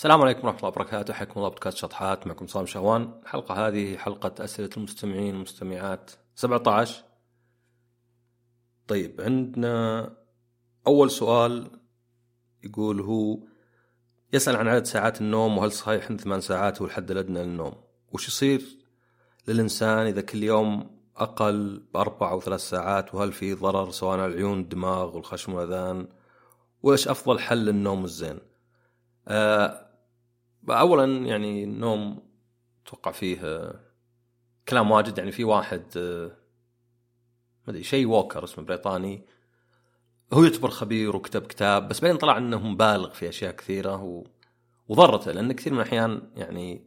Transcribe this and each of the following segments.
السلام عليكم ورحمة الله وبركاته. حياكم الله بودكاست شطحات. معكم صام شهوان. الحلقة هذه حلقة أسئلة المستمعين والمستمعات 17 طيب عندنا أول سؤال يقول هو يسأل عن عدد ساعات النوم وهل صحيح أن ثمان ساعات هو الحد الأدنى للنوم؟ وش يصير للإنسان إذا كل يوم أقل بأربع أو ثلاث ساعات؟ وهل في ضرر سواء على العيون الدماغ والخشم والأذان؟ وإيش أفضل حل للنوم الزين؟ أه اولا يعني النوم أتوقع فيه كلام واجد يعني في واحد ما أدري شيء ووكر اسمه بريطاني. هو يعتبر خبير وكتب كتاب بس بعدين طلع إنه مبالغ في أشياء كثيرة و... وضرته لأن كثير من الأحيان يعني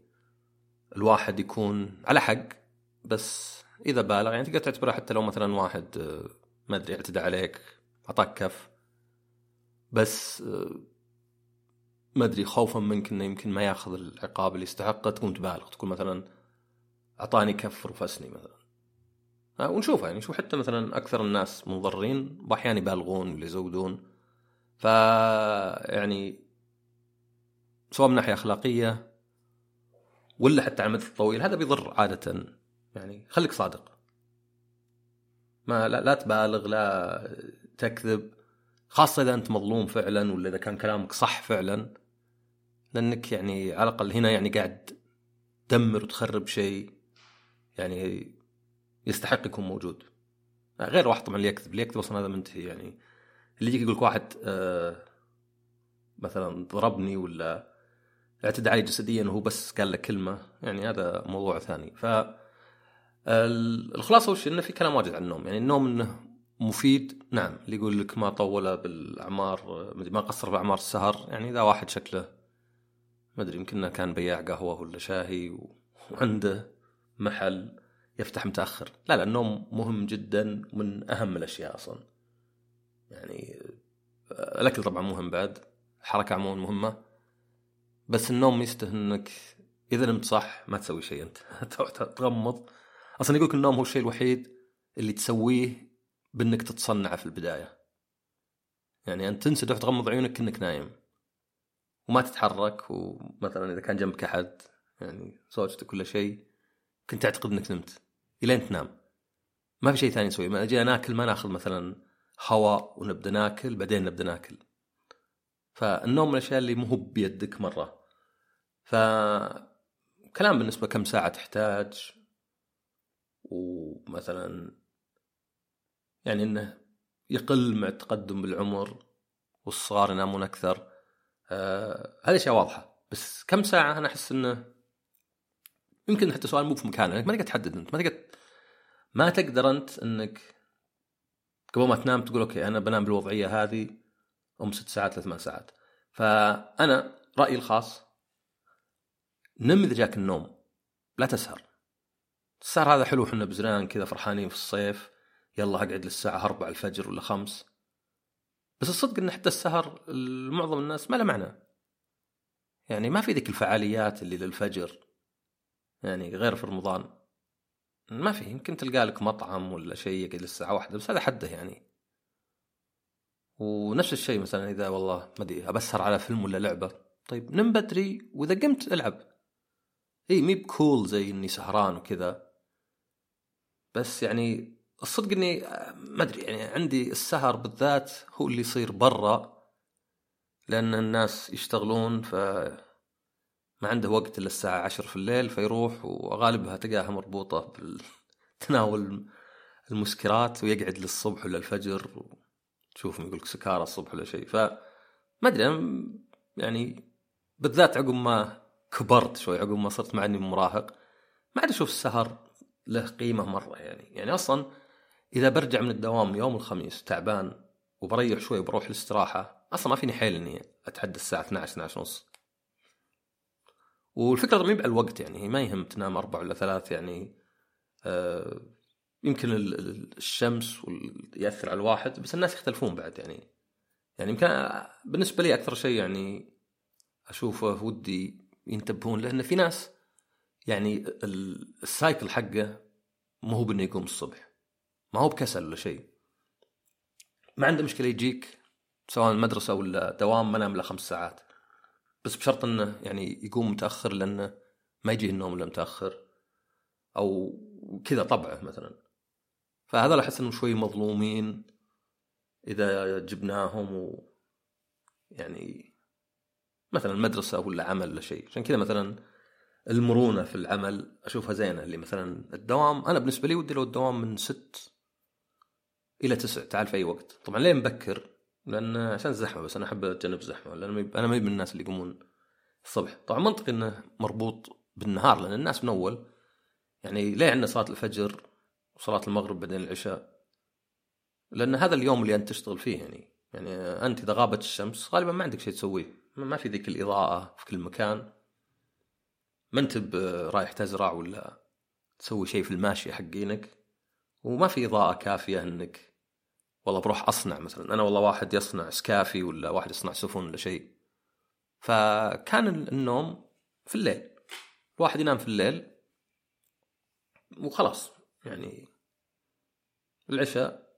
الواحد يكون على حق بس إذا بالغ يعني تقدر تعتبره حتى لو مثلا واحد ما أدري اعتدى عليك أعطاك كف بس ما أدري خوفا منك إنه يمكن ما يأخذ العقاب اللي يستحقه تكون تبالغ تقول مثلا أعطاني كف رفسني مثلا. آه، ونشوفها يعني نشوف حتى مثلا أكثر الناس منضرين واحيانا يبالغون ولا يزودون. ف يعني سواء من ناحية أخلاقية ولا حتى على المدى الطويل هذا بيضر عادة. يعني خليك صادق. ما لا, لا تبالغ لا تكذب خاصة إذا أنت مظلوم فعلا ولا إذا كان كلامك صح فعلا. لأنك يعني على الأقل هنا يعني قاعد تدمر وتخرب شيء يعني يستحق يكون موجود. غير واحد طبعا اللي يكذب اللي يكذب أصلا هذا منتهي يعني. اللي يجيك يقول لك واحد آه مثلا ضربني ولا اعتدى علي جسديا وهو بس قال لك كلمة يعني هذا موضوع ثاني. ف الخلاصة وش؟ إنه في كلام واجد عن النوم. يعني النوم إنه مفيد نعم. اللي يقول لك ما طول بالأعمار ما قصر باعمار السهر يعني إذا واحد شكله ما أدري يمكن كان بياع قهوة ولا شاهي وعنده محل يفتح متأخر. لا لا النوم مهم جدا من أهم الأشياء أصلا. يعني الأكل طبعا مهم بعد الحركه عموما مهمة بس النوم يستهل إنك إذا نمت صح ما تسوي شيء أنت. تغمض. أصلا يقولك النوم هو الشيء الوحيد اللي تسويه بإنك تتصنع في البداية. يعني أنت تنسى تغمض عيونك كأنك نايم. وما تتحرك ومثلا إذا كان جنبك أحد يعني زوجتك كل شيء كنت تعتقد إنك نمت إلين تنام. ما في شيء ثاني نسويه ما أجي ناكل ما ناخذ مثلا هواء ونبدأ ناكل بعدين نبدأ ناكل. فالنوم من الأشياء اللي مو بيدك مرة. ف كلام بالنسبة كم ساعة تحتاج. ومثلا يعني إنه يقل مع التقدم بالعمر والصغار ينامون أكثر. آه هذه أشياء واضحة. بس كم ساعة أنا أحس إنه يمكن حتى سؤال مو في مكانه ما تقدر تحدد أنت ما تقدر ما تقدر أنت إنك قبل ما تنام تقول أوكي أنا بنام بالوضعية هذه أم ست ساعات لثمان ساعات. فأنا رأيي الخاص نم إذا جاك النوم لا تسهر. السهر هذا حلو إحنا بزران كذا فرحانين في الصيف يلا أقعد للساعة 4 الفجر ولا 5 بس الصدق إن حتى السهر لمعظم الناس ما له معنى. يعني ما في ذيك الفعاليات اللي للفجر يعني غير في رمضان. ما في يمكن تلقى لك مطعم ولا شيء يقعد للساعة واحدة بس هذا حده يعني. ونفس الشيء مثلا إذا والله ما أدري أبسر على فيلم ولا لعبة. طيب نم بدري وإذا قمت ألعب. إي مي بكول زي إني سهران وكذا. بس يعني الصدق إني ما أدري يعني عندي السهر بالذات هو اللي يصير برا لأن الناس يشتغلون ف ما عنده وقت إلا الساعة عشر في الليل فيروح وغالبها تلقاها مربوطة بتناول المسكرات ويقعد للصبح ولا الفجر تشوفهم يقول لك سكارى الصبح ولا شيء. ف ما أدري يعني بالذات عقب ما كبرت شوي عقب ما صرت مع إني مراهق ما عاد أشوف السهر له قيمة مرة يعني. يعني أصلا إذا برجع من الدوام يوم الخميس تعبان وبريح شوي وبروح الاستراحة أصلا ما فيني حيل إني أتحدى الساعة 12 12 ونص والفكرة ما على الوقت يعني ما يهم تنام أربع ولا ثلاث يعني آه يمكن الشمس يأثر على الواحد بس الناس يختلفون بعد يعني. يعني يمكن بالنسبة لي أكثر شيء يعني أشوفه ودي ينتبهون لأن في ناس يعني السايكل حقه مو هو بإنه يقوم الصبح. ما هو بكسل ولا شيء. ما عنده مشكلة يجيك سواء المدرسة ولا دوام ما نام إلا خمس ساعات. بس بشرط إنه يعني يقوم متأخر لأنه ما يجيه النوم إلا متأخر. أو كذا طبعه مثلا. فهذا أحس إنهم شوي مظلومين إذا جبناهم و يعني مثلا مدرسة ولا عمل ولا شيء. عشان كذا مثلا المرونة في العمل أشوفها زينة اللي مثلا الدوام أنا بالنسبة لي ودي لو الدوام من ست إلى تسع تعال في أي وقت. طبعا ليه مبكر؟ لأن عشان الزحمه بس أنا أحب أتجنب الزحمه لأن أنا ما من الناس اللي يقومون الصبح. طبعا منطقي إنه مربوط بالنهار لأن الناس من أول. يعني ليه عندنا صلاة الفجر وصلاة المغرب بعدين العشاء؟ لأن هذا اليوم اللي أنت تشتغل فيه يعني. يعني أنت إذا غابت الشمس غالبا ما عندك شيء تسويه. ما في ذيك الإضاءة في كل مكان. ما أنت رايح تزرع ولا تسوي شيء في الماشية حقينك. وما في إضاءة كافية إنك والله بروح أصنع مثلا. أنا والله واحد يصنع سكافي ولا واحد يصنع سفن ولا شيء. فكان النوم في الليل. الواحد ينام في الليل وخلاص. يعني العشاء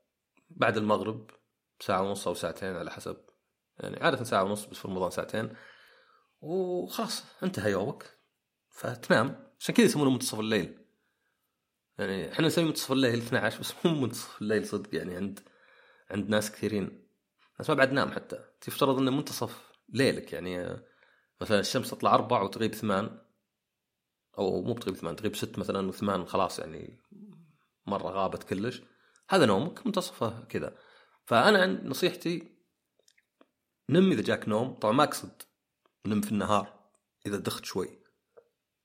بعد المغرب ساعة ونص أو ساعتين على حسب. يعني عادة ساعة ونص بس في رمضان ساعتين. وخلاص انتهى يومك. فتنام. عشان كذا يسمونه منتصف الليل. يعني إحنا نسمي منتصف الليل 12 بس مو منتصف الليل صدق يعني عند عند ناس كثيرين. ناس ما بعد نام حتى. تفترض إنه منتصف ليلك يعني مثلا الشمس تطلع أربع وتغيب ثمان أو مو بتغيب ثمان تغيب ست مثلا وثمان خلاص يعني مرة غابت كلش. هذا نومك منتصفه كذا. فأنا نصيحتي نم إذا جاك نوم. طبعا ما أقصد نم في النهار إذا دخت شوي.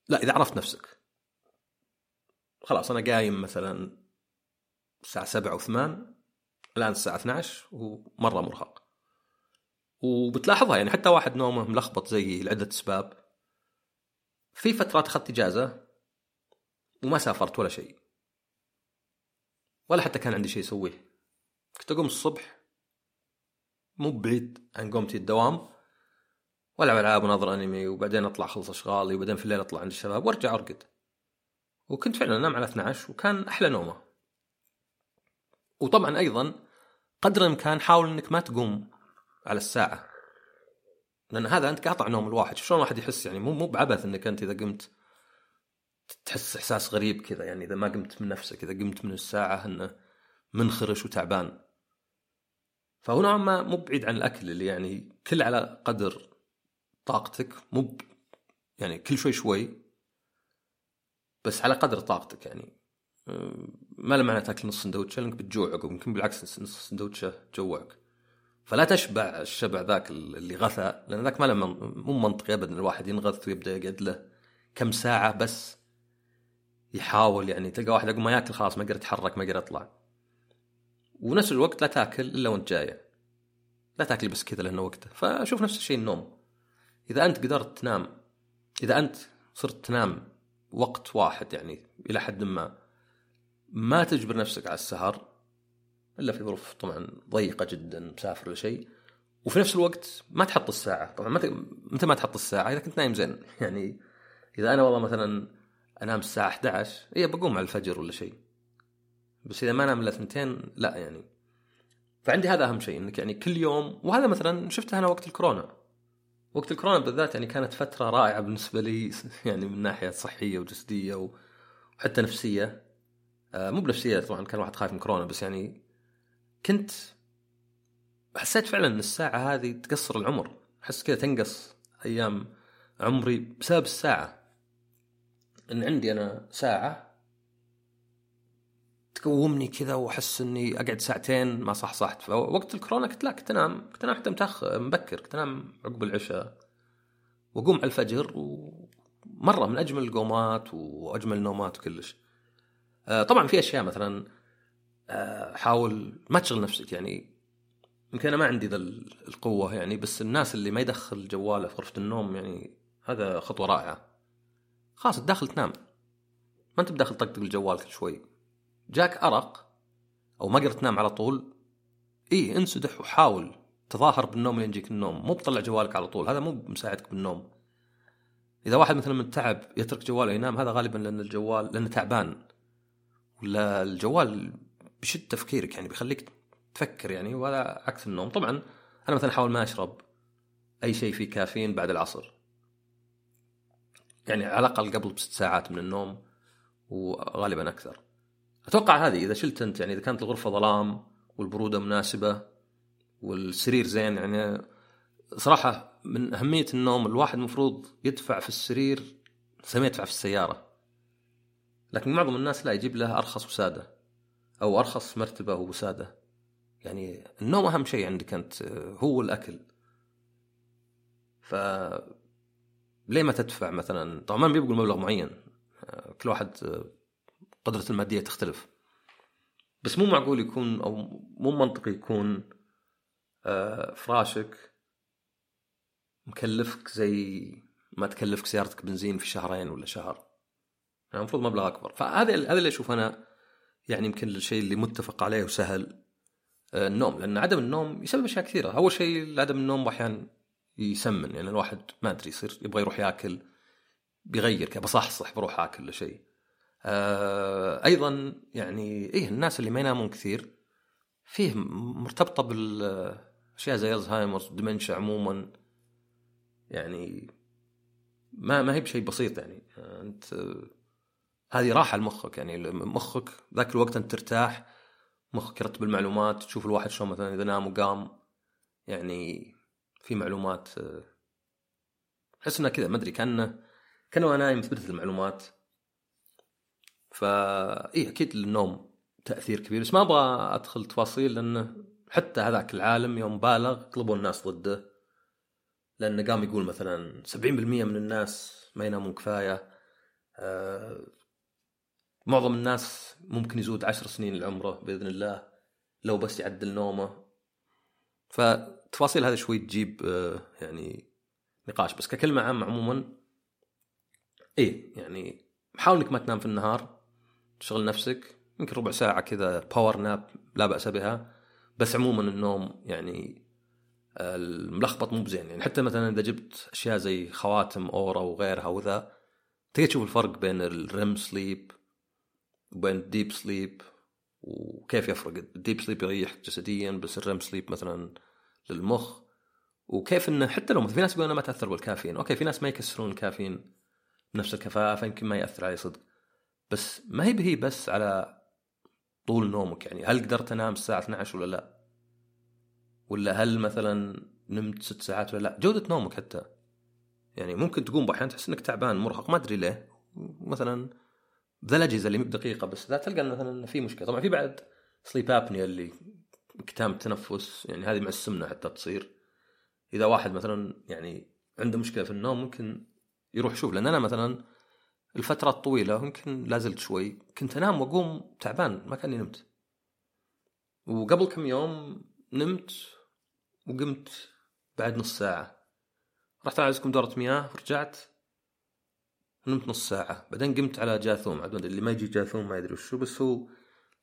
لا إذا عرفت نفسك. خلاص أنا قايم مثلا الساعة سبعة وثمان الآن الساعة 12 ومرة مرهق. وبتلاحظها يعني حتى واحد نومه ملخبط زيي لعدة أسباب. في فترات أخذت إجازة وما سافرت ولا شيء. ولا حتى كان عندي شيء أسويه. كنت أقوم الصبح مو بعيد عن قومتي الدوام. وألعب ألعاب وناظر أنمي وبعدين أطلع أخلص أشغالي وبعدين في الليل أطلع عند الشباب وأرجع أرقد. وكنت فعلا أنام على 12 وكان أحلى نومه. وطبعا أيضا قدر الإمكان حاول إنك ما تقوم على الساعة. لأن هذا أنت قاطع نوم الواحد. شلون الواحد يحس يعني؟ مو مو بعبث إنك أنت إذا قمت تحس إحساس غريب كذا. يعني إذا ما قمت من نفسك إذا قمت من الساعة إنه منخرش وتعبان. فهو نوعا ما مو بعيد عن الأكل اللي يعني كل على قدر طاقتك مو يعني كل شوي شوي بس على قدر طاقتك يعني. ما له معنى تاكل نص سندوتشه لأنك بتجوع عقب يمكن بالعكس نص سندوتشه جوعك. فلا تشبع الشبع ذاك اللي غثى لأن ذاك ما له مو منطقي ابدا. الواحد ينغث ويبدأ يقعد له كم ساعة بس يحاول يعني تلقى واحد عقب ما ياكل خلاص ما يقدر يتحرك ما يقدر يطلع. ونفس الوقت لا تاكل إلا وأنت جاية. لا تاكل بس كذا لأنه وقته. فاشوف نفس الشيء النوم. إذا أنت قدرت تنام إذا أنت صرت تنام وقت واحد يعني إلى حد ما ما تجبر نفسك على السهر إلا في ظروف طبعا ضيقة جدا مسافر ولا شيء. وفي نفس الوقت ما تحط الساعة. طبعا متى ما تحط الساعة؟ إذا كنت نايم زين. يعني إذا أنا والله مثلا أنام الساعة 11 اي بقوم على الفجر ولا شيء. بس إذا ما انام إلا ثنتين لا يعني. فعندي هذا أهم شيء إنك يعني كل يوم وهذا مثلا شفته أنا وقت الكورونا. وقت الكورونا بالذات يعني كانت فترة رائعة بالنسبة لي يعني من ناحية صحية وجسدية وحتى نفسية. مو بنفسية طبعا كان واحد خايف من كورونا بس يعني كنت حسيت فعلا إن الساعة هذه تقصر العمر. أحس كذا تنقص أيام عمري بسبب الساعة. إن عندي أنا ساعة تقومني كذا وأحس إني أقعد ساعتين ما صح صحت فوقت الكورونا كنت لا كنت أنام كنت أنام حتى متأخر مبكر كنت أنام عقب العشاء وأقوم على الفجر ومره من أجمل القومات وأجمل النومات وكلش. آه، طبعا في أشياء مثلا آه، حاول ما تشغل نفسك يعني يمكن أنا ما عندي ذا القوة يعني بس الناس اللي ما يدخل جواله في غرفة النوم يعني هذا خطوة رائعة. خلاص الداخل تنام. ما أنت بداخل طقطق الجوال كل شوي. جاك أرق أو ما قدرت تنام على طول اي انسدح وحاول تظاهر بالنوم لين يجيك النوم. مو بطلع جوالك على طول هذا مو مساعدك بالنوم. إذا واحد مثلا من تعب يترك جواله ينام هذا غالبا لأن الجوال لأنه تعبان. ولا الجوال بشد تفكيرك يعني بيخليك تفكر يعني وهذا عكس النوم. طبعا أنا مثلا أحاول ما أشرب أي شيء فيه كافيين بعد العصر. يعني على الأقل قبل بست ساعات من النوم وغالبا أكثر. أتوقع هذه إذا شلت أنت يعني إذا كانت الغرفة ظلام والبرودة مناسبة والسرير زين يعني صراحة من أهمية النوم الواحد المفروض يدفع في السرير زي ما يدفع في السيارة. لكن معظم الناس لا يجيب له أرخص وسادة أو أرخص مرتبة وسادة. يعني النوم أهم شيء عندك أنت هو الأكل. ف ليه ما تدفع مثلا؟ طبعا ما بيبقوا مبلغ معين. كل واحد قدرته المادية تختلف. بس مو معقول يكون أو مو منطقي يكون آه، فراشك مكلفك زي ما تكلفك سيارتك بنزين في شهرين ولا شهر. المفروض مبلغ أكبر. فهذا هذا اللي أشوف أنا يعني يمكن الشيء اللي متفق عليه وسهل آه، النوم. لأن عدم النوم يسبب أشياء كثيرة. أول شيء عدم النوم أحيانا يسمن. يعني الواحد ما أدري يصير يبغى يروح يأكل بيغير كذا. بصحصح بروح أكل شيء. آه أيضا يعني إيه الناس اللي ما ينامون كثير فيه مرتبطة بالأشياء زي الزهايمر دمنشا عموما. يعني ما ما هي بشيء بسيط يعني. أنت هذه راحة لمخك يعني مخك ذاك الوقت أنت ترتاح مخك يرتب المعلومات تشوف الواحد شلون مثلا إذا نام وقام يعني في معلومات أحس انه كذا ما أدري كانه كانه نايم ثبتت المعلومات. فا إيه أكيد النوم تأثير كبير بس ما أبغى أدخل تفاصيل لأنه حتى هذاك العالم يوم بالغ طلبوا الناس ضده. لأنه قام يقول مثلا 70% من الناس ما ينامون كفاية. آه معظم الناس ممكن يزود عشر سنين لعمره بإذن الله لو بس يعدل نومه. فتفاصيل هذا شوي تجيب آه يعني نقاش. بس ككلمة عامة عموما إيه يعني حاول إنك ما تنام في النهار تشغل نفسك يمكن ربع ساعة كذا power nap لا بأس بها. بس عموما النوم يعني الملخبط مو بزين. يعني حتى مثلا إذا جبت أشياء زي خواتم Oura وغيرها وذا تقدر تشوف الفرق بين ال REM sleep وبين ال deep sleep وكيف يفرق؟ ال deep sleep يريح جسديا بس ال REM sleep مثلا للمخ. وكيف إنه حتى لو في ناس يقولون ما تأثر بالكافيين. أوكي في ناس ما يكسرون الكافيين بنفس الكفاءة فيمكن ما يأثر عليه صدق بس ما هي بهي بس على طول نومك يعني. هل قدرت انام الساعة 12 ولا لا؟ ولا هل مثلا نمت ست ساعات ولا لا؟ جودة نومك حتى. يعني ممكن تقوم أحيانا تحس إنك تعبان مرهق ما أدري ليه. مثلا ذا الأجهزة اللي بدقيقة بس ذا تلقى مثلا في مشكلة. طبعا في بعد sleep apnea اللي كتام التنفس يعني هذه مع السمنه حتى تصير. إذا واحد مثلا يعني عنده مشكلة في النوم ممكن يروح يشوف. لأن أنا مثلا الفترة الطويلة يمكن لازلت شوي كنت أنام وأقوم تعبان ما كأني نمت. وقبل كم يوم نمت وقمت بعد نص ساعة. رحت اعزكم دورة مياه ورجعت. نمت نص ساعة. بعدين قمت على جاثوم. عاد اللي ما يجي جاثوم ما يدري وشو بس هو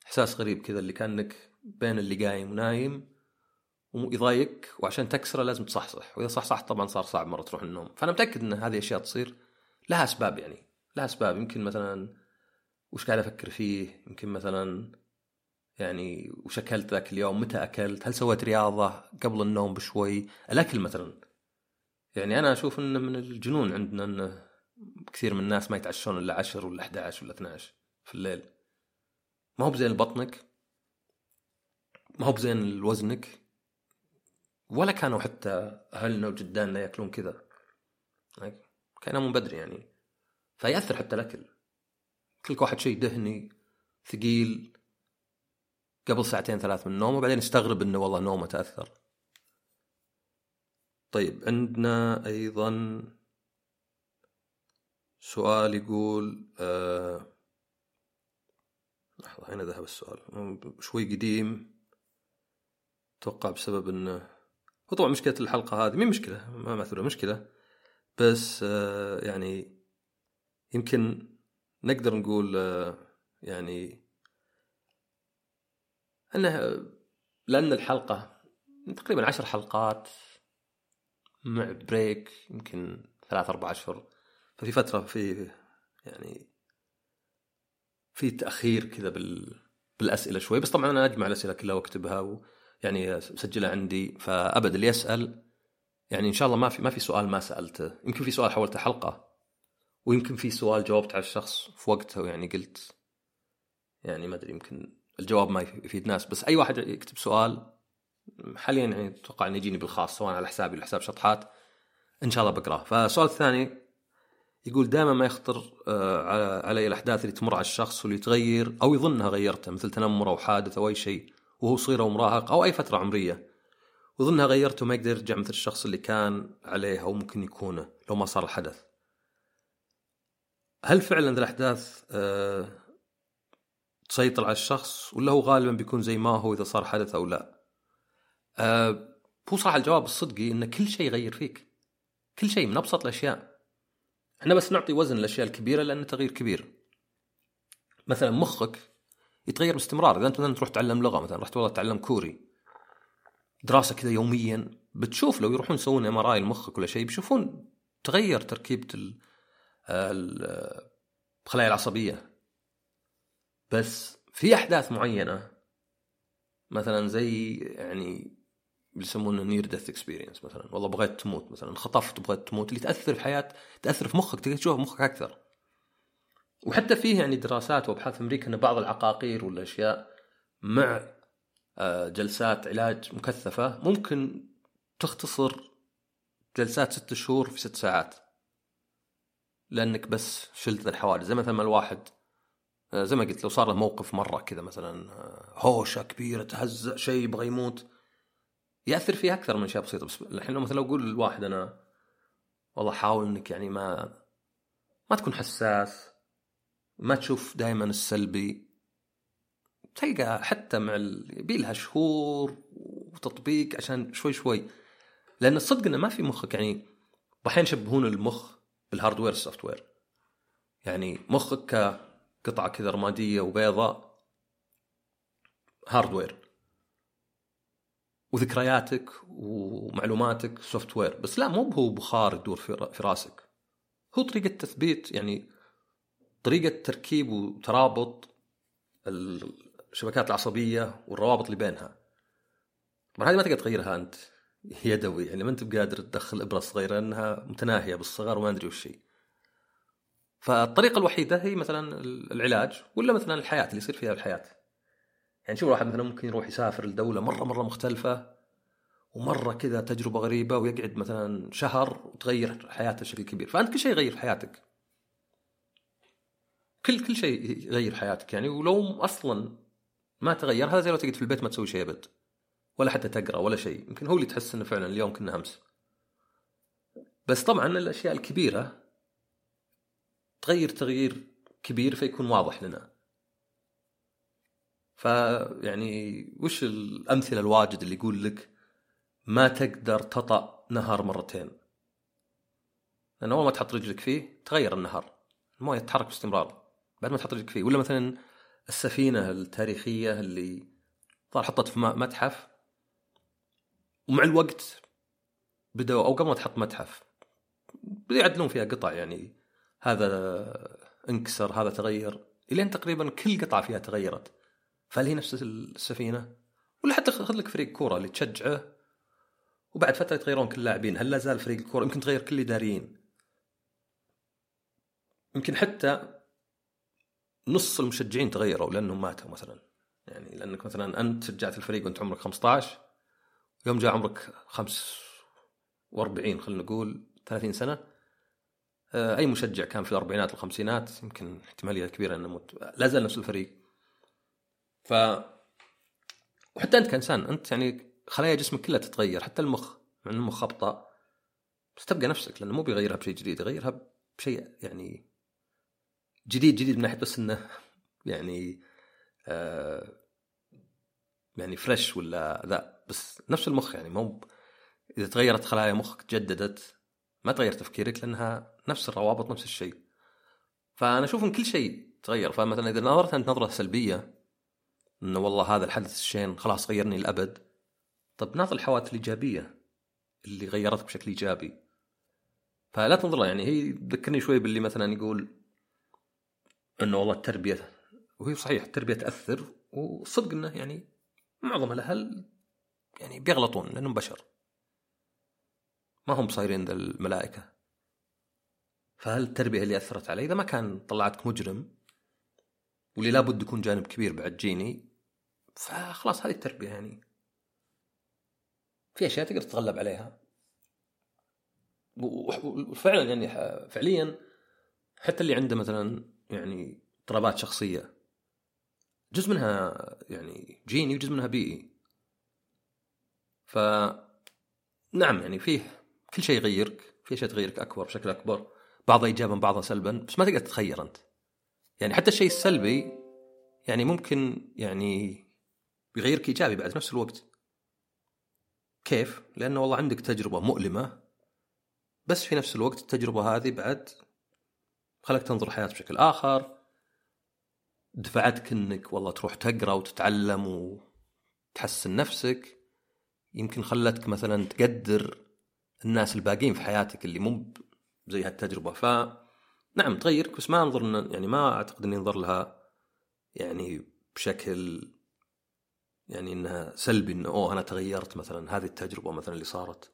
إحساس غريب كذا اللي كأنك بين اللي قايم ونايم ويضايقك وعشان تكسره لازم تصحصح. وإذا صحصحت طبعا صار صعب مرة تروح النوم. فأنا متأكد إن هذه أشياء تصير لها أسباب يعني. لها أسباب. يمكن مثلا وش قاعد أفكر فيه؟ يمكن مثلا يعني وش أكلت ذاك اليوم؟ متى أكلت؟ هل سويت رياضة قبل النوم بشوي؟ الأكل مثلا. يعني أنا أشوف انه من الجنون عندنا إنه كثير من الناس ما يتعشون إلا 10 ولا 11 ولا 12 في الليل. ما هو بزين لبطنك ما هو بزين لوزنك ولا كانوا حتى أهلنا وجداننا يأكلون كذا. كانوا ينامون بدري يعني. فيأثر حتى الأكل. كلك واحد شيء دهني ثقيل قبل ساعتين ثلاث من النوم وبعدين يستغرب إنه والله نومه تأثر. طيب عندنا أيضا سؤال يقول آه لحظة هنا ذهب السؤال. شوي قديم. أتوقع بسبب إنه هو طبعا مشكلة الحلقة هذه مين مشكلة ما مثله مشكلة. بس آه يعني يمكن نقدر نقول آه، يعني إنه لأن الحلقة تقريبا عشر حلقات مع بريك يمكن ثلاث أربع أشهر. ففي فترة في يعني في تأخير كذا بال بالأسئلة شوي بس طبعا أنا أجمع الأسئلة كلها وأكتبها ويعني مسجلها عندي فأبد اللي يسأل يعني إن شاء الله ما في ما في سؤال ما سألته. يمكن في سؤال حولته حلقة ويمكن في سؤال جاوبت على الشخص في وقته ويعني قلت يعني ما أدري يمكن الجواب ما يفيد ناس بس أي واحد يكتب سؤال حاليا يعني أتوقع إنه يجيني بالخاص سواء على حسابي ولا حساب شطحات إن شاء الله بقرأه. فالسؤال الثاني يقول دائما ما يخطر آه، علي الأحداث اللي تمر على الشخص واللي تغير أو يظنها غيرته مثل تنمر أو حادث أو أي شيء وهو صغير أو مراهق أو أي فترة عمرية ويظنها غيرته ما يقدر يرجع مثل الشخص اللي كان عليه أو ممكن يكونه لو ما صار الحدث. هل فعلا الأحداث أه تسيطر على الشخص ولا هو غالبا بيكون زي ما هو إذا صار حدث أو لا؟ أه هو صراحة الجواب الصدقي إن كل شيء يغير فيك. كل شيء من أبسط الأشياء. إحنا بس نعطي وزن للأشياء الكبيرة لأن تغيير كبير. مثلا مخك يتغير باستمرار. إذا أنت مثلا تروح تعلم لغة مثلا رحت والله تتعلم كوري دراسة كذا يوميا بتشوف لو يروحون يسوون MRI لمخك ولا شيء بيشوفون تغير تركيبة الخلايا العصبية. بس في أحداث معينة مثلا زي يعني يسمونه near death experience مثلا. والله بغيت تموت مثلا. خطفت وبغيت تموت. اللي تأثر في حياة تأثر في مخك. تقدر تشوفها مخك أكثر. وحتى فيه يعني دراسات وأبحاث في أمريكا إن بعض العقاقير والأشياء مع آه، جلسات علاج مكثفة ممكن تختصر جلسات ست شهور في ست ساعات. لأنك بس شلت الحوادث. زي مثلا الواحد آه، زي ما قلت لو صار له موقف مرة كذا مثلا آه، هوشة كبيرة تهزأ شيء يبغى يموت. يأثر فيه أكثر من اشياء بسيطه بس الحين لو مثلا أقول للواحد أنا والله حاول إنك يعني ما ما تكون حساس ما تشوف دائما السلبي. تلقى حتى مع يبي لها شهور وتطبيق عشان شوي شوي. لأن الصدق إنه ما في مخك. يعني أحيانا يشبهون المخ بال hardware ال software يعني مخك كقطعة كذا رمادية وبيضاء hardware وذكرياتك ومعلوماتك software بس لا مو هو بخار يدور في راسك. هو طريقة تثبيت يعني طريقة تركيب وترابط الشبكات العصبية والروابط اللي بينها. طبعا هذه ما تقدر تغيرها أنت يدوي يعني ما أنت بقادر تدخل إبرة صغيرة لأنها متناهية بالصغر وما أدري وش هي. فالطريقة الوحيدة هي مثلا العلاج ولا مثلا الحياة اللي يصير فيها الحياة. يعني شوف الواحد مثلا ممكن يروح يسافر لدولة مرة مرة مختلفة ومرة كذا تجربة غريبة ويقعد مثلا شهر وتغير حياته بشكل كبير. فأنت كل شيء يغير في حياتك. كل كل شيء يغير حياتك. يعني ولو أصلا ما تغير هذا زي لو تقعد في البيت ما تسوي شيء أبد. ولا حتى تقرأ ولا شيء. يمكن هو اللي تحس إنه فعلا اليوم كنا أمس. بس طبعا الأشياء الكبيرة تغير تغيير كبير فيكون واضح لنا. فيعني وش الأمثلة الواجد اللي يقول لك ما تقدر تطأ نهر مرتين؟ لأن أول ما تحط رجلك فيه تغير النهر الموية تتحرك باستمرار بعد ما تحط رجلك فيه. ولا مثلا السفينة التاريخية اللي صار حطت في متحف ومع الوقت بدأوا أو قبل ما تحط متحف بدأوا يعدلون فيها قطع. يعني هذا انكسر هذا تغير إلين تقريبا كل قطعة فيها تغيرت. فهل هي نفس السفينة؟ ولا حتى خذ لك فريق كورة اللي تشجعه وبعد فترة يتغيرون كل اللاعبين. هل لا زال فريق الكورة؟ يمكن تغير كل الاداريين يمكن حتى نص المشجعين تغيروا لأنهم ماتوا مثلا. يعني لأنك مثلا أنت شجعت الفريق وأنت عمرك 15 يوم جاء عمرك 45 خلينا نقول 30 سنة. آه، أي مشجع كان في الأربعينات والخمسينات يمكن احتمالية كبيرة إنه يموت. لا زال نفس الفريق. ف وحتى انت كإنسان انت يعني خلايا جسمك كلها تتغير حتى المخ مع انه المخ ابطا بس تبقى نفسك لأنه مو بيغيرها بشيء جديد يغيرها بشيء يعني جديد جديد من ناحية بس إنه يعني آه يعني فريش ولا ذا بس نفس المخ يعني مو إذا تغيرت خلايا مخك تجددت ما تغير تفكيرك لأنها نفس الروابط نفس الشيء فأنا أشوف إن كل شيء تغير فمثلا إذا نظرت انت نظرة سلبية إنه والله هذا الحدث الشين خلاص غيرني للابد طب ناظر الحوادث الإيجابية اللي غيرتك بشكل إيجابي. فلا تنظر يعني هي تذكرني شوي باللي مثلا يقول إنه والله التربية وهي صحيح التربية تأثر وصدق إنه يعني معظم الأهل يعني بيغلطون لأنهم بشر. ما هم صايرين ذا الملائكة. فهل التربية اللي أثرت علي؟ إذا ما كان طلعتك مجرم واللي لابد يكون جانب كبير بعد جيني فخلاص هذه التربية يعني. في أشياء تقدر تتغلب عليها. وفعلا يعني فعليا حتى اللي عنده مثلا يعني اضطرابات شخصية جزء منها يعني جيني وجزء منها بيئي. ف نعم يعني فيه كل شيء يغيرك في أشياء تغيرك أكبر بشكل أكبر بعضها ايجابا بعضها سلبا بس ما تقدر تتخير أنت. يعني حتى الشيء السلبي يعني ممكن يعني بيغيرك إيجابي بعد نفس الوقت كيف؟ لأنه والله عندك تجربة مؤلمة بس في نفس الوقت التجربة هذه بعد خلك تنظر الحياة بشكل آخر دفعتك إنك والله تروح تقرأ وتتعلم وتحسن نفسك يمكن خلتك مثلا تقدر الناس الباقيين في حياتك اللي مو زي هالتجربة ف نعم تغيرك بس ما أنظر يعني ما أعتقد اني انظر لها يعني بشكل يعني إنها سلبي إنه أوه أنا تغيرت مثلا هذه التجربة مثلا اللي صارت.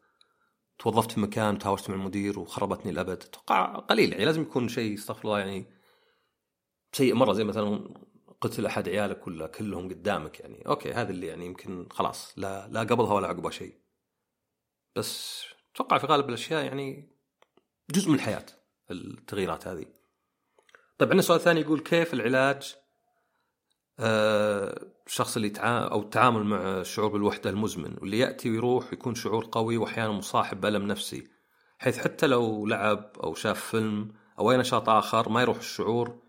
توظفت في مكان تهاوشت مع المدير وخربتني الأبد. أتوقع قليل يعني لازم يكون شيء استغفر الله يعني سيء مرة زي مثلا قتل أحد عيالك ولا كلهم قدامك يعني أوكي هذا اللي يعني يمكن خلاص لا لا قبلها ولا عقبها شيء. بس أتوقع في غالب الأشياء يعني جزء من الحياة. التغييرات هذه. طيب عندنا سؤال ثاني يقول كيف العلاج آه الشخص اللي أو التعامل مع الشعور بالوحدة المزمن واللي يأتي ويروح يكون شعور قوي واحيانا مصاحب بألم نفسي حيث حتى لو لعب أو شاف فيلم أو أي نشاط آخر ما يروح الشعور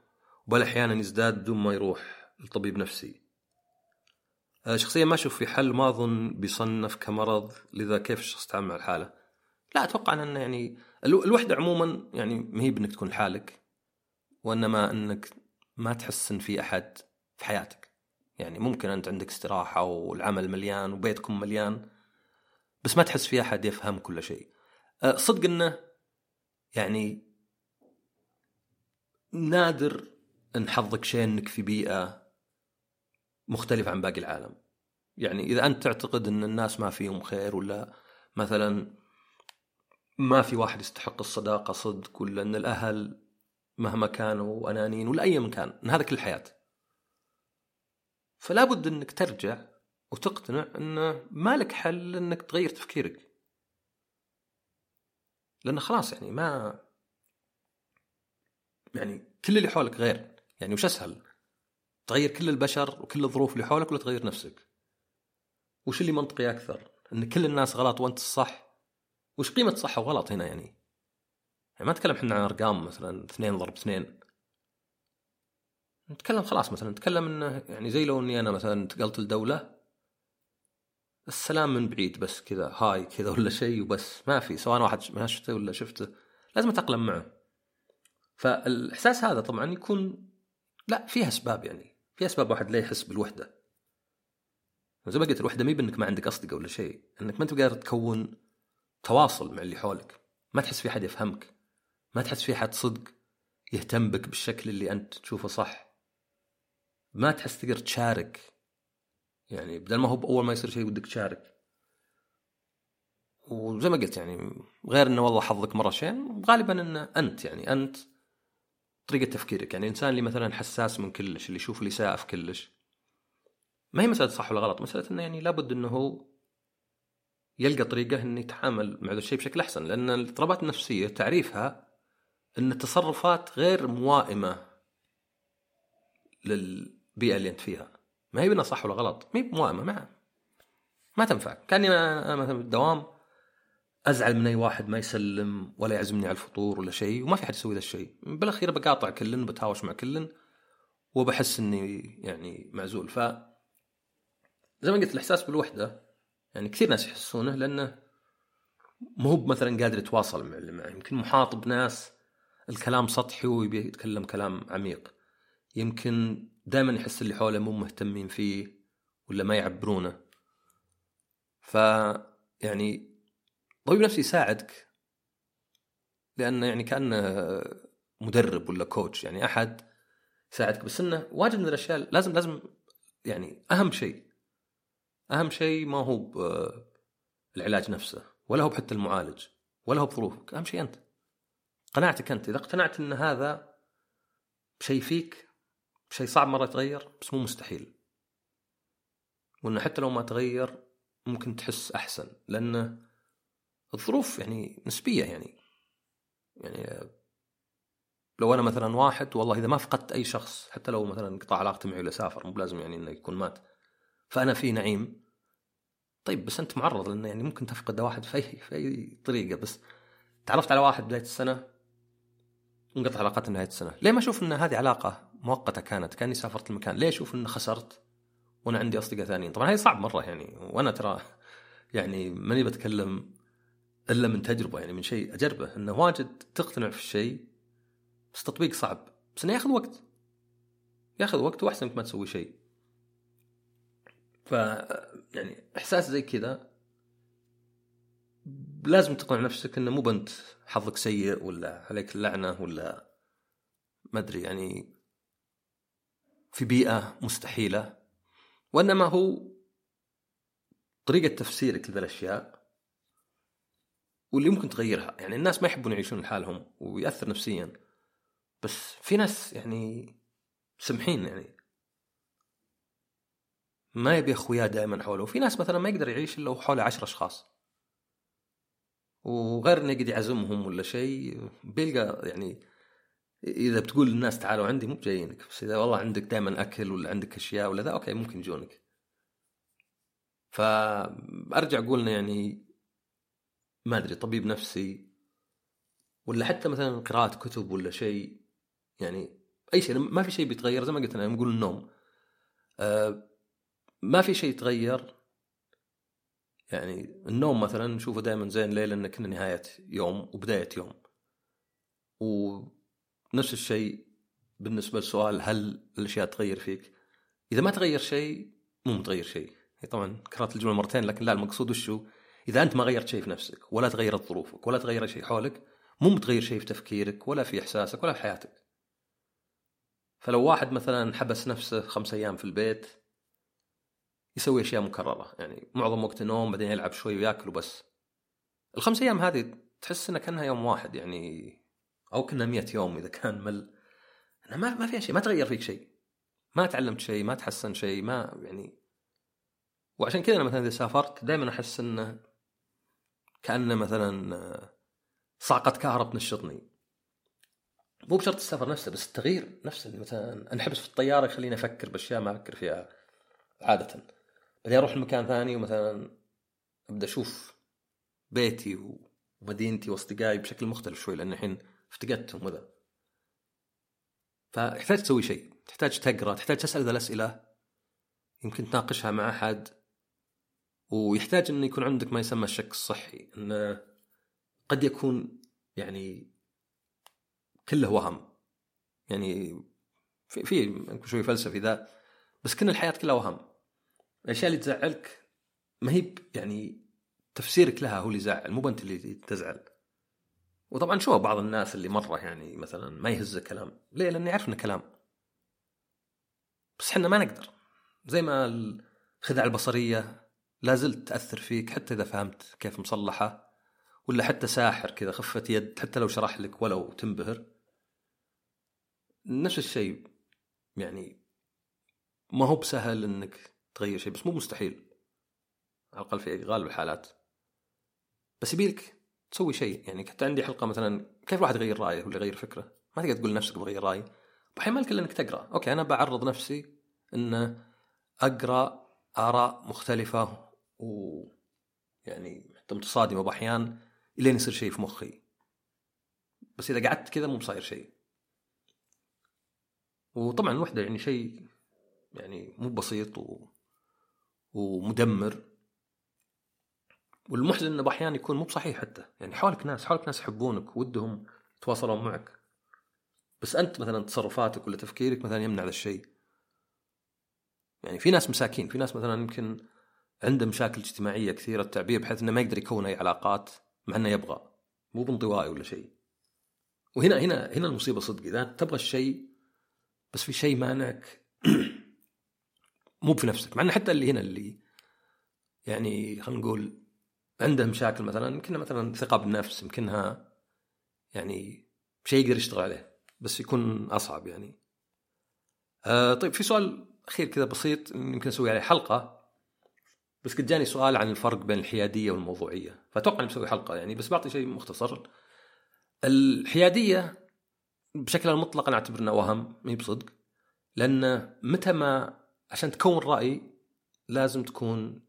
بل أحيانا يزداد بدون ما يروح لطبيب نفسي. آه، شخصيا ما أشوف في حل ما أظن بيصنف كمرض لذا كيف الشخص يتعامل مع الحالة؟ لا أتوقع أن يعني الوحدة عموما يعني ما هي بإنك تكون لحالك وإنما إنك ما تحس ان في أحد في حياتك. يعني ممكن أنت عندك استراحة والعمل مليان وبيتكم مليان بس ما تحس في أحد يفهم كل شيء. أه، صدق إنه يعني نادر إن حظك شيء إنك في بيئة مختلفة عن باقي العالم. يعني إذا أنت تعتقد إن الناس ما فيهم خير ولا مثلا ما في واحد يستحق الصداقة صدق ولا إن الأهل مهما كانوا انانيين ولا أي مكان إن هذا كل الحياة فلا بد إنك ترجع وتقتنع انه ما لك حل إنك تغير تفكيرك. لأنه خلاص يعني ما يعني كل اللي حولك غير. يعني وش أسهل؟ تغير كل البشر وكل الظروف اللي حولك ولا تغير نفسك؟ وش اللي منطقي أكثر؟ إن كل الناس غلط وأنت الصح؟ وش قيمة صح وغلط هنا يعني؟ يعني ما نتكلم إحنا عن أرقام مثلا اثنين ضرب اثنين. نتكلم خلاص مثلا نتكلم إنه يعني زي لو إني أنا مثلا انتقلت لدولة السلام من بعيد بس كذا هاي كذا ولا شيء وبس. ما في سواء واحد ما شفته ولا شفته. لازم أتأقلم معه. فالإحساس هذا طبعا يكون لا فيها أسباب يعني. في أسباب واحد لا يحس بالوحدة. زي ما قلت الوحدة مي بإنك ما عندك أصدقاء ولا شيء. إنك ما أنت قادر تكون تواصل مع اللي حولك. ما تحس في حد يفهمك. ما تحس في حد صدق يهتم بك بالشكل اللي أنت تشوفه صح. ما تحس تقدر تشارك. يعني بدل ما هو اول ما يصير شيء ودك تشارك. وزي ما قلت يعني غير إنه والله حظك مرة شين غالبا إنه أنت يعني أنت طريقة تفكيرك. يعني الانسان اللي مثلا حساس من كلش اللي يشوف الاساءه في كلش. ما هي مسألة صح ولا غلط. مسألة إنه يعني لابد إنه هو يلقى طريقه إنه يتعامل مع هذا الشيء بشكل أحسن لأن الاضطرابات النفسية تعريفها إن التصرفات غير موائمة للبيئة اللي أنت فيها. ما هي بنا صح ولا غلط ما هي موائمة ما ما تنفع. كأني أنا مثلا بالدوام أزعل من أي واحد ما يسلم ولا يعزمني على الفطور ولا شيء وما في حد يسوي ذا الشيء. بالأخير بقاطع كلن بتهاوش مع كلن وبحس إني يعني معزول. ف زي ما قلت الإحساس بالوحدة يعني كثير ناس يحسونه لأنه مو هو مثلا قادر يتواصل مع اللي معه. يمكن محاط بناس الكلام سطحي ويبي يتكلم كلام عميق. يمكن دائما يحس اللي حوله مو مهتمين فيه ولا ما يعبرونه. ف يعني طبيب نفسي يساعدك لأنه يعني كأنه مدرب ولا كوتش يعني أحد يساعدك. بس إنه واجد من الأشياء لازم لازم يعني أهم شيء أهم شيء ما هو العلاج نفسه ولا هو حتى المعالج ولا هو بظروفك أهم شيء أنت. قناعتك أنت إذا اقتنعت إن هذا شيء فيك شيء صعب مرة يتغير بس مو مستحيل. وإنه حتى لو ما تغير ممكن تحس أحسن لأنه الظروف يعني نسبية يعني. يعني لو أنا مثلا واحد والله إذا ما فقدت أي شخص حتى لو مثلا قطع علاقتي معي ولا سافر مو بلازم يعني إنه يكون مات. فأنا في نعيم. طيب بس أنت معرض لأنه يعني ممكن تفقد واحد في اي في أي طريقة. بس تعرفت على واحد بداية السنة؟ انقطع علاقتنا نهاية السنة. ليه ما أشوف إن هذه علاقة مؤقتة كانت؟ كأني سافرت المكان. ليه أشوف ان خسرت وأنا عندي أصدقاء ثانيين؟ طبعا هي صعب مرة يعني. وأنا ترى يعني ماني بتكلم إلا من تجربة يعني من شيء أجربه. إنه واجد تقتنع في الشيء بس تطبيق صعب. بس إنه ياخذ وقت. ياخذ وقت وأحسن ما تسوي شيء. ف يعني إحساس زي كذا. لازم تقنع نفسك إنه مو بنت حظك سيء ولا عليك اللعنه ولا ما أدري يعني في بيئة مستحيلة. وإنما هو طريقة تفسيرك لذا الاشياء واللي ممكن تغيرها. يعني الناس ما يحبون يعيشون لحالهم ويأثر نفسيا. بس في ناس يعني سمحين يعني ما يبي اخوياه دائما حوله. وفي ناس مثلا ما يقدر يعيش إلا وحوله عشر أشخاص. وغير إنه يقعد يعزمهم ولا شيء. بيلقى يعني إذا بتقول للناس تعالوا عندي مو جايينك بس إذا والله عندك دائما أكل ولا عندك أشياء ولا ذا أوكي ممكن يجونك. فأرجع أقول يعني ما أدري طبيب نفسي ولا حتى مثلا قراءة كتب ولا شيء. يعني أي شيء ما في شيء بيتغير. زي ما قلت أنا نقول النوم. آه ما في شيء يتغير. يعني النوم مثلا نشوفه دائما زين ليه لأنه كنا نهاية يوم وبداية يوم. ونفس الشيء بالنسبة للسؤال هل الأشياء تغير فيك؟ إذا ما تغير شيء مو متغير شيء. طبعا قرات الجملة مرتين لكن لا المقصود وشو إذا أنت ما غيرت شيء في نفسك ولا تغيرت ظروفك ولا تغير شيء حولك مو متغير شيء في تفكيرك ولا في إحساسك ولا في حياتك. فلو واحد مثلا حبس نفسه خمس أيام في البيت يسوي أشياء مكررة. يعني معظم وقت نوم بعدين يلعب شوي وياكل وبس. الخمس أيام هذه تحس انها كأنها يوم واحد يعني أو كنا مئة يوم إذا كان مل. ما ما فيها شيء ما تغير فيك شيء. ما تعلمت شيء ما تحسن شيء ما يعني. وعشان كذا أنا مثلا إذا سافرت دائما أحس إنه كأنه مثلا صعقه كهرب تنشطني مو بشرط السفر نفسه بس التغيير نفسه مثلا انحبس في الطيارة يخليني أفكر بأشياء ما أفكر فيها عادة. بعدين أروح لمكان ثاني ومثلا أبدأ أشوف بيتي ومدينتي وأصدقائي بشكل مختلف شوي لأن الحين افتقدتهم وذا. فيحتاج تسوي شيء تحتاج تقرأ تحتاج تسأل ذا الأسئلة يمكن تناقشها مع أحد. ويحتاج انه يكون عندك ما يسمى الشك الصحي انه قد يكون يعني كله وهم. يعني في في شوي فلسفي ذا بس كنا الحياة كلها وهم. الأشياء اللي تزعلك ما هي يعني تفسيرك لها هو اللي يزعل مو انت اللي تزعل. وطبعا شو بعض الناس اللي مرة يعني مثلا ما يهز كلام. ليه؟ لاني يعرف إنه كلام. بس إحنا ما نقدر. زي ما الخدع البصرية لا زلت تأثر فيك حتى إذا فهمت كيف مصلحة ولا حتى ساحر كذا خفه يد حتى لو شرح لك ولو تنبهر. نفس الشيء يعني ما هو بسهل إنك تغير شيء بس مو مستحيل. على الأقل في غالب الحالات. بس يبيلك تسوي شيء. يعني كنت عندي حلقة مثلا كيف الواحد يغير رأيه ولا يغير فكرة؟ ما تقدر تقول لنفسك بغير رايي بحين ما الا إنك تقرأ. أوكي أنا بعرض نفسي إن أقرأ آراء مختلفة و يعني حتى متصادمة باحيان إلين يصير شيء في مخي. بس إذا قعدت كذا مو بصاير شيء. وطبعا الوحدة يعني شيء يعني مو بسيط و... ومدمر. والمحزن إنه أحيانا يكون مو بصحيح حتى. يعني حولك ناس حولك ناس يحبونك ودهم يتواصلون معك. بس أنت مثلا تصرفاتك ولا تفكيرك مثلا يمنع ذا الشيء. يعني في ناس مساكين في ناس مثلا يمكن عنده مشاكل اجتماعية كثيرة التعبير بحيث إنه ما يقدر يكون أي علاقات مع إنه يبغى. مو بانطوائي ولا شيء. وهنا هنا هنا المصيبة صدق. إذا تبغى الشيء بس في شيء مانعك. مو في نفسك مع إن حتى اللي هنا اللي يعني خلينا نقول عنده مشاكل مثلا يمكنها مثلا ثقة بالنفس يمكنها يعني شيء يقدر يشتغل عليه بس يكون أصعب يعني. آه طيب في سؤال أخير كذا بسيط يمكن أسوي عليه حلقة بس قد جاني سؤال عن الفرق بين الحيادية والموضوعية. فأتوقع إني بسوي حلقة يعني بس بعطي شيء مختصر. الحيادية بشكل المطلق أنا اعتبر انه وهم ما بصدق لأن متى ما عشان تكون رأي لازم تكون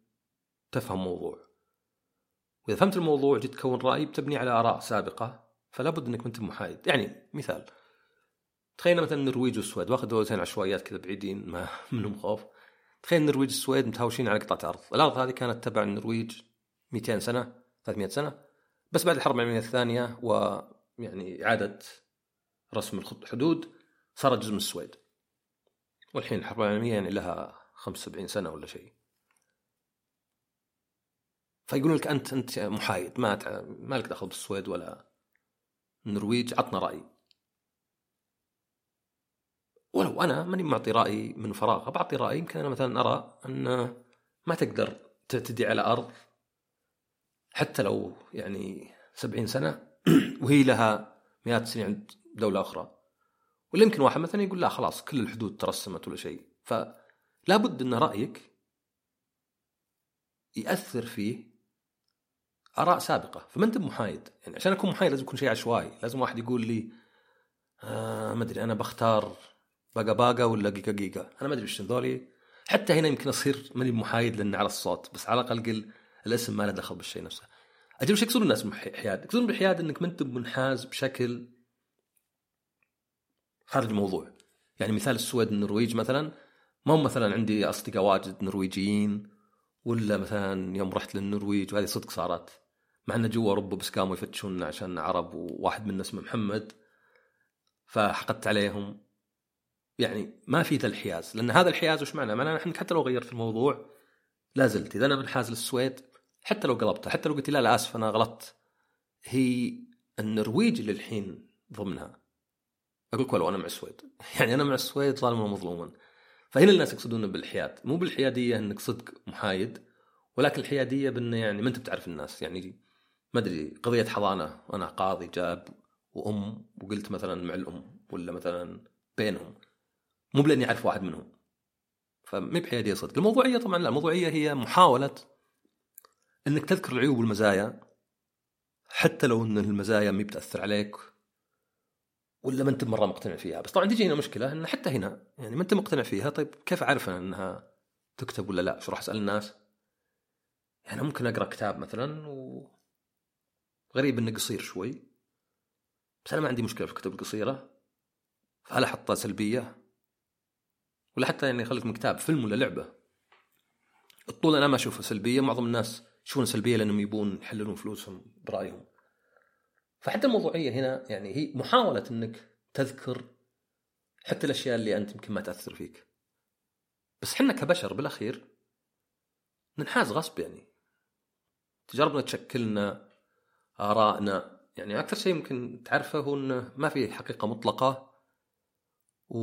تفهم موضوع. وإذا فهمت الموضوع جيت تكون رأي بتبني على آراء سابقة فلا بد إنك أنت محايد. يعني مثال تخيل مثلا النرويج والسويد واخذ دولتين عشوائيات كذا بعيدين ما منهم خوف. تخيل النرويج والسويد متهاوشين على قطعة أرض. الأرض هذه كانت تبع النرويج 200 سنة 300 سنة بس بعد الحرب العالمية الثانية ويعني إعادة رسم الحدود صارت جزء من السويد. والحين الحرب العالميه يعني لها 75 سنة ولا شيء. فيقولون لك انت أنت محايد ما ما لك دخل بالسويد ولا النرويج عطنا رأي. ولو أنا ماني معطي رأي من فراغ بعطي رأي يمكن أنا مثلا أرى أن ما تقدر تعتدي على أرض. حتى لو يعني سبعين سنة وهي لها مئات السنين عند دولة أخرى. ولا يمكن واحد مثلا يقول لا خلاص كل الحدود ترسمت ولا شيء. فلا بد إن رأيك يأثر فيه آراء سابقة. فما أنت محايد يعني عشان أكون محايد لازم يكون شيء عشوائي. لازم واحد يقول لي آه ما أدري أنا بختار باقا باقا ولا جيجا جيجا أنا ما أدري وش ذولي. حتى هنا يمكن أصير ماني محايد لأن على الصوت. بس على الأقل قل الاسم ما له دخل بالشيء نفسه. أجل وش يقصدون الناس بالحياد؟ يقصدون بالحياد إنك ما أنت منحاز بشكل خارج الموضوع. يعني مثال السويد النرويج مثلا ما هو مثلا عندي أصدقاء واجد نرويجيين ولا مثلا يوم رحت للنرويج وهذه صدق صارت. مع إن جوا أوروبا بس قاموا يفتشون عشان عرب وواحد منا اسمه محمد فحقدت عليهم. يعني ما في ذا الحياز. لأن هذا الحياز وش معناه؟ معناه إنك حتى لو غيرت الموضوع لا زلت. إذا أنا منحاز للسويد حتى لو قلبتها حتى لو قلت لا لا آسف أنا غلطت. هي النرويج اللي الحين ضمنها. أقول لك ولو أنا مع السويد. يعني أنا مع السويد ظالما ومظلوما فهنا الناس يقصدون بالحياد. مو بالحيادية إنك صدق محايد ولكن الحيادية بانه يعني ما أنت بتعرف الناس. يعني ما أدري قضية حضانة أنا قاضي جاب وأم وقلت مثلا مع الأم ولا مثلا بينهم. مو بلأني أعرف واحد منهم. فما بحيادية صدق. الموضوعية طبعا لا الموضوعية هي محاولة إنك تذكر العيوب والمزايا حتى لو إن المزايا ما بتأثر عليك. ولا ما انت مرة مقتنع فيها؟ بس طبعا تجي هنا مشكلة إن حتى هنا يعني ما انت مقتنع فيها طيب كيف أعرف إنها تكتب ولا لا؟ شو راح أسأل الناس؟ يعني ممكن أقرأ كتاب مثلا و غريب إنه قصير شوي بس أنا ما عندي مشكلة في الكتب القصيرة فهل أحطها سلبية؟ ولا حتى يعني خليك من كتاب فيلم ولا لعبة؟ الطول أنا ما أشوفها سلبية معظم الناس يشوفونها سلبية لأنهم يبون يحللون فلوسهم برأيهم. فحتى الموضوعيه هنا يعني هي محاولة إنك تذكر حتى الأشياء اللي أنت يمكن ما تأثر فيك. بس إحنا كبشر بالأخير ننحاز غصب يعني. تجاربنا تشكلنا آرائنا يعني أكثر شيء يمكن تعرفه هو أنه ما في حقيقة مطلقة و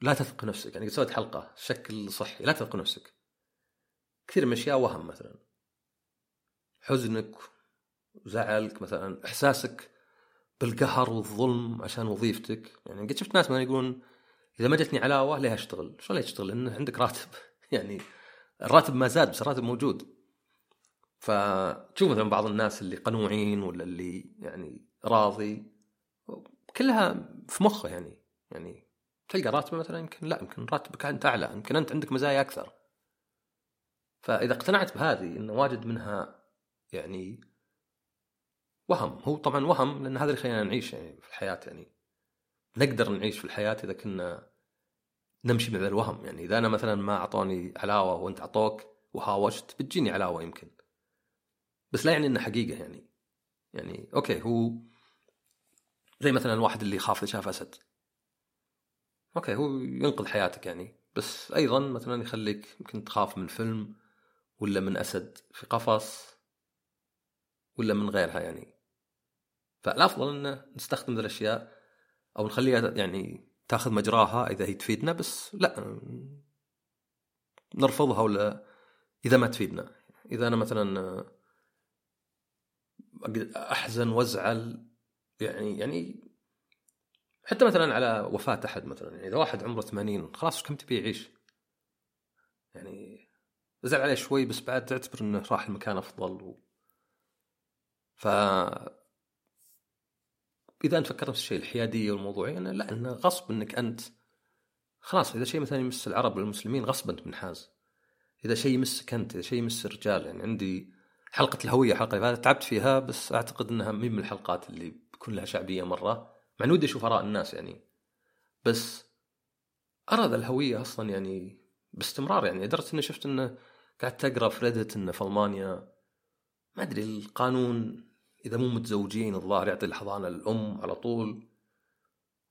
لا تثق نفسك. يعني سويت حلقة شكل صحي لا تثق نفسك. كثير من الأشياء وهم مثلا. حزنك زعلك مثلا إحساسك بالقهر والظلم عشان وظيفتك. يعني قد شفت ناس مثلا يقولون إذا ما جتني علاوة ليه أشتغل؟ شلون ليه أشتغل؟ لأن عندك راتب. يعني الراتب ما زاد بس الراتب موجود. فتشوف مثلا بعض الناس اللي قنوعين ولا اللي يعني راضي كلها في مخه يعني. يعني تلقى راتبه مثلا يمكن لا يمكن راتبك أنت أعلى يمكن أنت عندك مزايا أكثر. فإذا اقتنعت بهذه انه واجد منها يعني وهم. هو طبعا وهم لأن هذا اللي خلينا نعيش يعني في الحياة يعني. نقدر نعيش في الحياة إذا كنا نمشي مع الوهم. يعني إذا أنا مثلا ما أعطوني علاوة وأنت أعطوك وهاوشت بتجيني علاوة يمكن. بس لا يعني إنه حقيقة يعني. يعني أوكي هو زي مثلا الواحد اللي يخاف إذا شاف أسد. أوكي هو ينقذ حياتك يعني. بس أيضا مثلا يخليك يمكن تخاف من فيلم ولا من أسد في قفص ولا من غيرها يعني. فالأفضل إنه نستخدم ذي الأشياء أو نخليها يعني تأخذ مجراها إذا هي تفيدنا بس لا نرفضها ولا إذا ما تفيدنا إذا أنا مثلا أحزن وأزعل يعني يعني حتى مثلا على وفاة أحد مثلا يعني إذا واحد عمره 80 خلاص كم تبي يعيش؟ يعني ازعل عليه شوي بس بعد تعتبر إنه راح لمكان أفضل و... ف إذا أنت فكرت في الشيء الحياديه والموضوعيه أنا لا انه غصب إنك أنت خلاص إذا شيء مثلا يمس العرب والمسلمين غصب انت منحاز. إذا شيء يمسك أنت إذا شيء يمس الرجال يعني عندي حلقة الهوية حلقة تعبت فيها بس أعتقد إنها مي من الحلقات اللي بيكون لها شعبية مرة. مع ودي أشوف آراء الناس يعني. بس أرى ذا الهوية أصلا يعني باستمرار يعني. لدرجة إني شفت إنه قاعد تقرأ في ريدت إنه في ألمانيا. ما أدري القانون إذا مو متزوجين الظاهر يعطي الحضانة للأم على طول.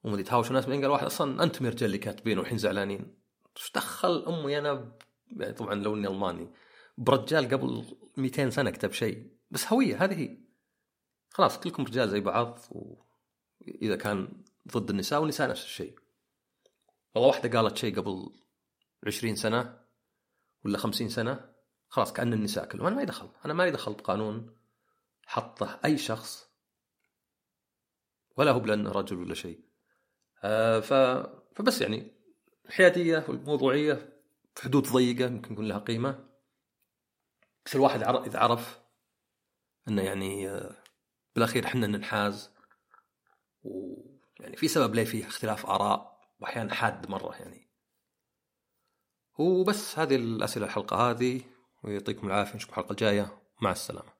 وما يتهاوشوا ناس بعدين قال واحد. أصلا أنتم يا رجال اللي كاتبين والحين زعلانين. إيش دخل أمي؟ أنا يعني طبعا لو إني ألماني. برجال قبل 200 سنة كتب شيء. بس هوية هذه هي. خلاص كلكم رجال زي بعض. وإذا كان ضد النساء والنساء نفس الشيء. والله واحدة قالت شيء قبل 20 سنة ولا 50 سنة خلاص كأن النساء كلهم. أنا ما يدخل أنا ما يدخل بقانون. حطه أي شخص ولا هو بلأنه رجل ولا شيء. آه ف... فبس يعني الحياديه والموضوعيه في حدود ضيقة يمكن يكون لها قيمة. بس الواحد إذا عرف إنه يعني آه، بالأخير إحنا ننحاز ويعني في سبب ليه فيه اختلاف آراء وأحيانا حاد مرة يعني. وبس هذه الأسئلة الحلقة هذه ويعطيكم العافية نشوفكم الحلقة الجاية. مع السلامة.